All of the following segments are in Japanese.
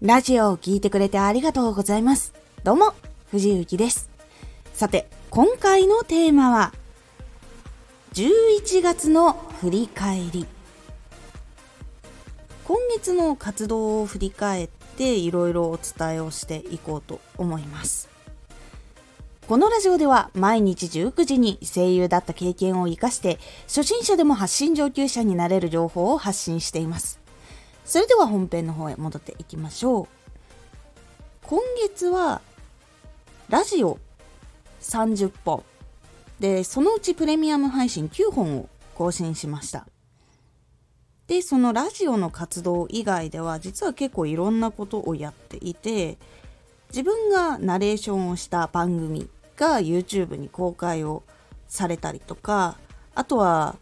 ラジオを聴いてくれてありがとうございます。どうも、藤幸です。さて、今回のテーマは、11月の振り返り。今月の活動を振り返っていろいろお伝えをしていこうと思います。このラジオでは毎日19時に声優だった経験を活かして初心者でも発信上級者になれる情報を発信しています。それでは本編の方へ戻っていきましょう。今月は、ラジオ30本。で、そのうちプレミアム配信9本を更新しました。で、そのラジオの活動以外では、実は結構いろんなことをやっていて、自分がナレーションをした番組が YouTube に公開をされたりとか、あとは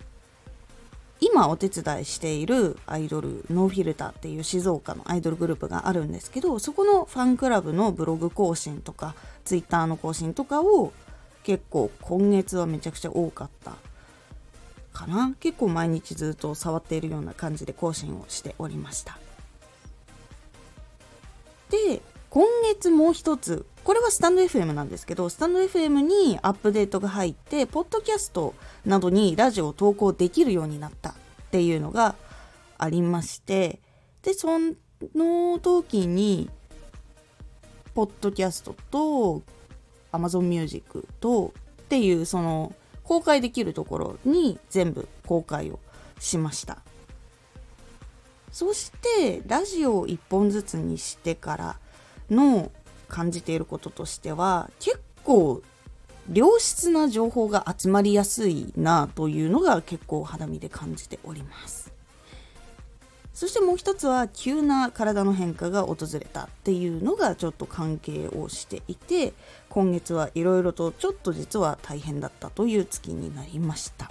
今お手伝いしているアイドルノーフィルターっていう静岡のアイドルグループがあるんですけどそこのファンクラブのブログ更新とかツイッターの更新とかを結構今月はめちゃくちゃ多かったかな。結構毎日ずっと触っているような感じで更新をしておりました。で今月もう一つこれはスタンド FM なんですけどスタンド FM にアップデートが入ってポッドキャストなどにラジオを投稿できるようになったっていうのがありましてでその時にポッドキャストと Amazon Music とっていうその公開できるところに全部公開をしました。そしてラジオを1本ずつにしてからの感じていることとしては結構良質な情報が集まりやすいなというのが結構肌身で感じております。そしてもう一つは急な体の変化が訪れたっていうのがちょっと関係をしていて今月はいろいろとちょっと実は大変だったという月になりました。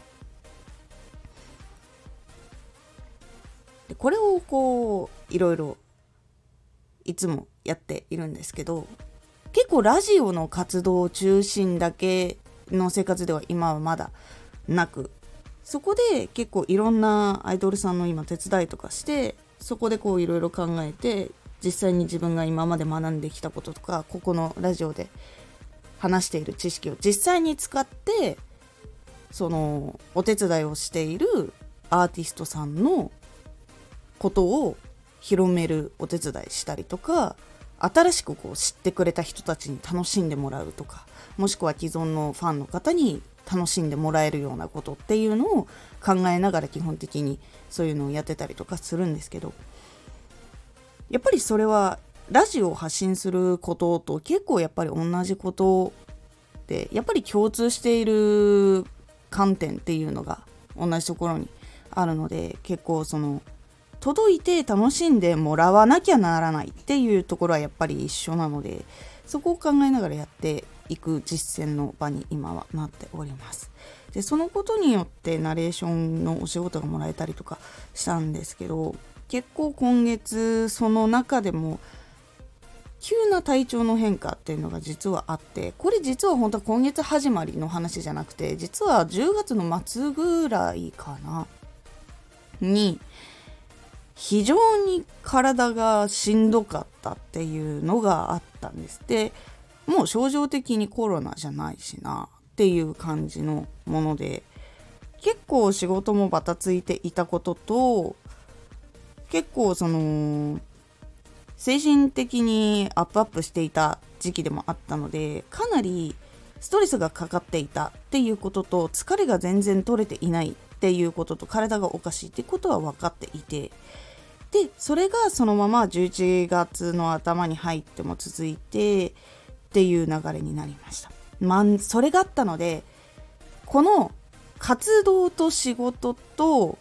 でこれをこういろいろいつもやっているんですけど結構ラジオの活動中心だけの生活では今はまだなくそこで結構いろんなアイドルさんの今手伝いとかしてそこでこういろいろ考えて実際に自分が今まで学んできたこととかここのラジオで話している知識を実際に使ってそのお手伝いをしているアーティストさんのことを広めるお手伝いしたりとか新しくこう知ってくれた人たちに楽しんでもらうとかもしくは既存のファンの方に楽しんでもらえるようなことっていうのを考えながら基本的にそういうのをやってたりとかするんですけどやっぱりそれはラジオを発信することと結構やっぱり同じことでやっぱり共通している観点っていうのが同じところにあるので結構その届いて楽しんでもらわなきゃならないっていうところはやっぱり一緒なのでそこを考えながらやっていく実践の場に今はなっております。でそのことによってナレーションのお仕事がもらえたりとかしたんですけど結構今月その中でも急な体調の変化っていうのが実はあってこれ実は本当は今月始まりの話じゃなくて実は10月の末ぐらいかなに非常に体がしんどかったっていうのがあったんです。でもう症状的にコロナじゃないしなっていう感じのもので結構仕事もバタついていたことと結構その精神的にアップアップしていた時期でもあったのでかなりストレスがかかっていたっていうことと疲れが全然取れていないっていうことと体がおかしいってことは分かっていてでそれがそのまま11月の頭に入っても続いてっていう流れになりました。まあ、それがあったのでこの活動と仕事と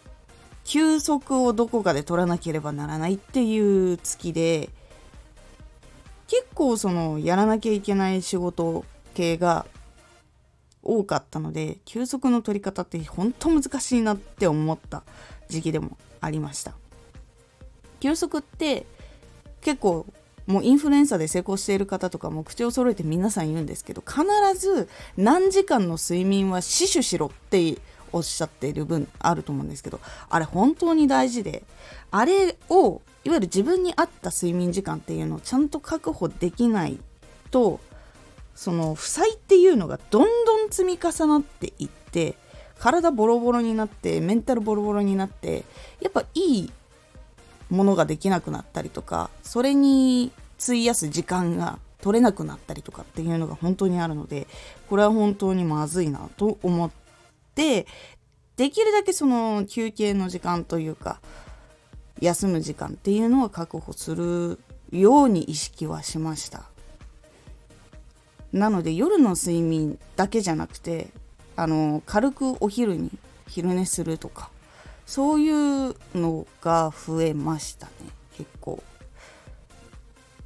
休息をどこかで取らなければならないっていう月で結構そのやらなきゃいけない仕事系が多かったので休息の取り方って本当難しいなって思った時期でもありました。休息って結構もうインフルエンサーで成功している方とかも口を揃えて皆さん言うんですけど必ず何時間の睡眠は死守しろっておっしゃっている分あると思うんですけどあれ本当に大事であれをいわゆる自分に合った睡眠時間っていうのをちゃんと確保できないとその負債っていうのがどんどん積み重なっていって体ボロボロになってメンタルボロボロになってやっぱいいものができなくなったりとかそれに費やす時間が取れなくなったりとかっていうのが本当にあるのでこれは本当にまずいなと思ってできるだけその休憩の時間というか休む時間っていうのは確保するように意識はしました。なので夜の睡眠だけじゃなくてあの軽くお昼に昼寝するとかそういうのが増えましたね結構。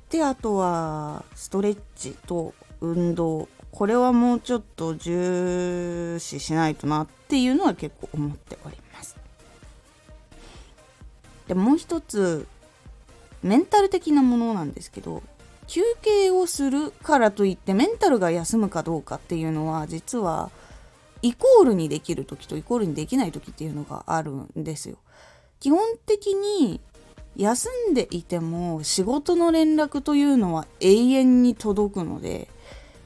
であとはストレッチと運動。これはもうちょっと重視しないとなっていうのは結構思っております。でもう一つメンタル的なものなんですけど休憩をするからといってメンタルが休むかどうかっていうのは実はイコールにできる時とイコールにできない時っていうのがあるんですよ。基本的に休んでいても仕事の連絡というのは永遠に届くので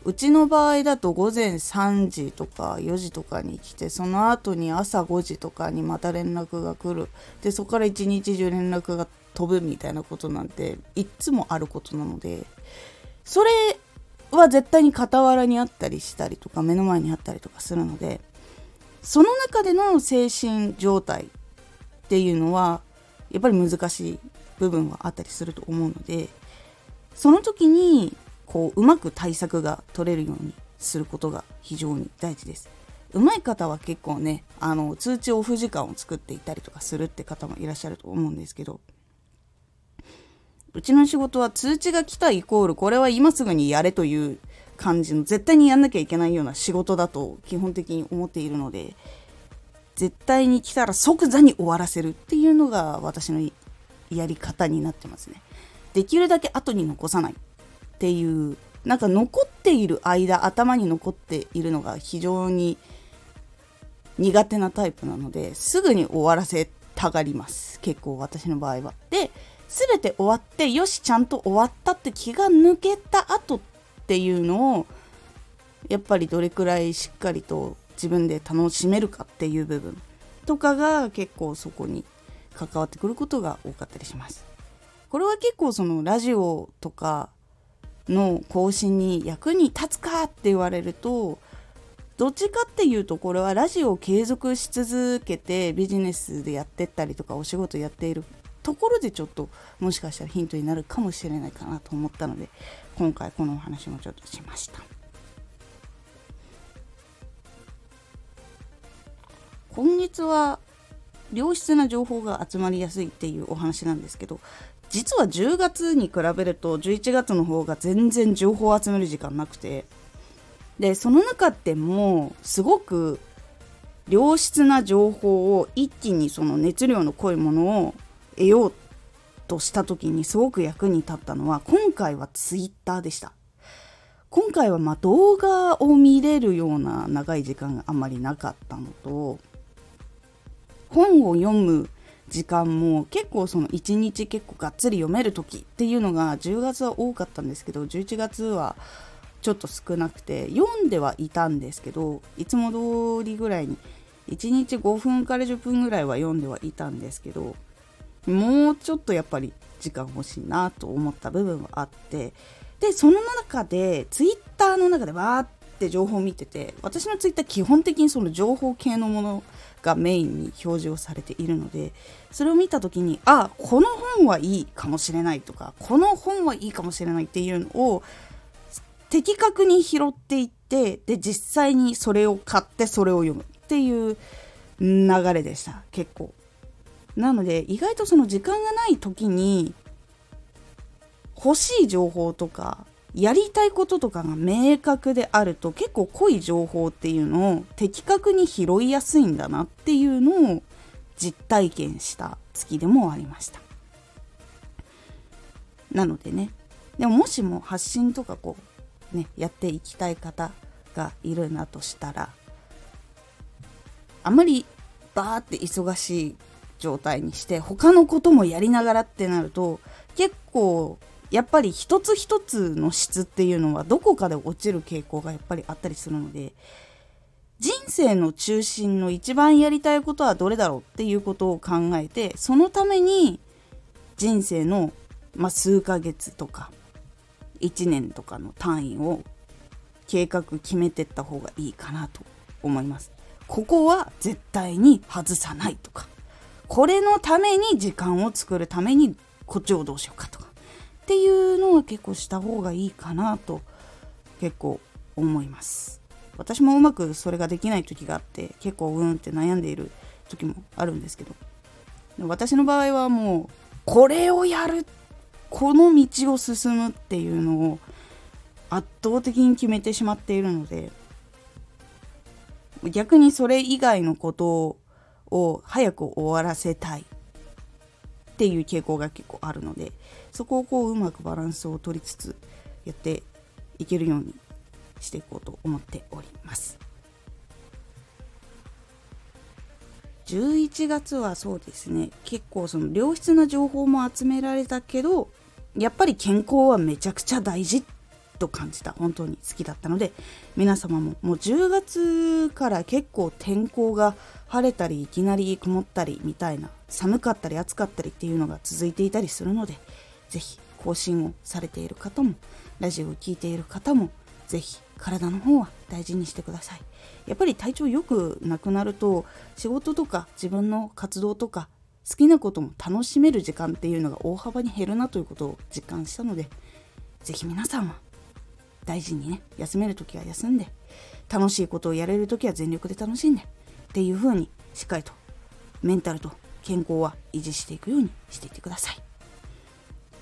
うちの場合だと午前3時とか4時とかに来てその後に朝5時とかにまた連絡が来るでそこから一日中連絡が飛ぶみたいなことなんていっつもあることなのでそれは絶対に傍らにあったりしたりとか目の前にあったりとかするのでその中での精神状態っていうのはやっぱり難しい部分はあったりすると思うのでその時にこううまく対策が取れるようにすることが非常に大事です。うまい方は結構ねあの通知オフ時間を作っていたりとかするって方もいらっしゃると思うんですけどうちの仕事は通知が来たイコールこれは今すぐにやれという感じの絶対にやんなきゃいけないような仕事だと基本的に思っているので絶対に来たら即座に終わらせるっていうのが私のやり方になってますね。できるだけ後に残さないっていうなんか残っている間頭に残っているのが非常に苦手なタイプなのですぐに終わらせたがります結構私の場合は。で全て終わってよしちゃんと終わったって気が抜けた後っていうのをやっぱりどれくらいしっかりと自分で楽しめるかっていう部分とかが結構そこに関わってくることが多かったりします。これは結構そのラジオとかの更新に役に立つかって言われるとどっちかっていうとこれはラジオを継続し続けてビジネスでやってったりとかお仕事やっているところでちょっともしかしたらヒントになるかもしれないかなと思ったので今回このお話もちょっとしました。今月は良質な情報が集まりやすいっていうお話なんですけど実は10月に比べると11月の方が全然情報を集める時間なくてでその中でもすごく良質な情報を一気にその熱量の濃いものを得ようとした時にすごく役に立ったのは今回はツイッターでした。今回はま動画を見れるような長い時間があんまりなかったのと本を読む時間も結構その1日結構がっつり読める時っていうのが10月は多かったんですけど11月はちょっと少なくて読んではいたんですけどいつも通りぐらいに1日5分から10分ぐらいは読んではいたんですけどもうちょっとやっぱり時間欲しいなと思った部分はあってでその中でツイッターの中でわーって情報を見てて私のツイッター基本的にその情報系のものがメインに表示をされているのでそれを見た時にあこの本はいいかもしれないとかこの本はいいかもしれないっていうのを的確に拾っていってで実際にそれを買ってそれを読むっていう流れでした。結構。なので意外とその時間がない時に欲しい情報とかやりたいこととかが明確であると結構濃い情報っていうのを的確に拾いやすいんだなっていうのを実体験した月でもありました。なのでねでももしも発信とかこうねやっていきたい方がいるなとしたらあまりバーって忙しい状態にして他のこともやりながらってなると結構やっぱり一つ一つの質っていうのはどこかで落ちる傾向がやっぱりあったりするので人生の中心の一番やりたいことはどれだろうっていうことを考えてそのために人生の、まあ、数ヶ月とか1年とかの単位を計画決めてった方がいいかなと思います。ここは絶対に外さないとかこれのために時間を作るためにこっちをどうしようかとかっていうのは結構した方がいいかなと結構思います。私もうまくそれができない時があって結構うんって悩んでいる時もあるんですけど。私の場合はもうこれをやるこの道を進むっていうのを圧倒的に決めてしまっているので逆にそれ以外のことを早く終わらせたい。っていう傾向が結構あるのでそこをこううまくバランスを取りつつやっていけるようにしていこうと思っております。11月はそうですね。結構その良質な情報も集められたけどやっぱり健康はめちゃくちゃ大事と感じた。本当に好きだったので皆様ももう10月から結構天候が晴れたりいきなり曇ったりみたいな寒かったり暑かったりっていうのが続いていたりするので是非更新をされている方もラジオを聴いている方も是非体の方は大事にしてください。やっぱり体調良くなくなると仕事とか自分の活動とか好きなことも楽しめる時間っていうのが大幅に減るなということを実感したので是非皆さんは大事にね休める時は休んで楽しいことをやれる時は全力で楽しんでっていう風にしっかりとメンタルと健康は維持していくようにしていってください。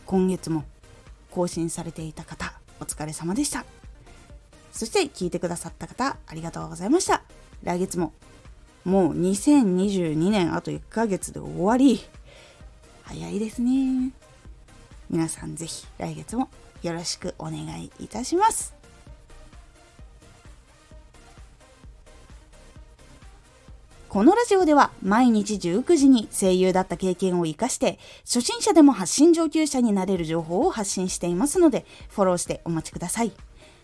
今月も更新されていた方お疲れ様でした。そして聞いてくださった方ありがとうございました。来月ももう2022年あと1ヶ月で終わり。早いですね。皆さんぜひ来月もよろしくお願いいたしますこのラジオでは毎日19時に声優だった経験を活かして初心者でも発信上級者になれる情報を発信していますのでフォローしてお待ちください。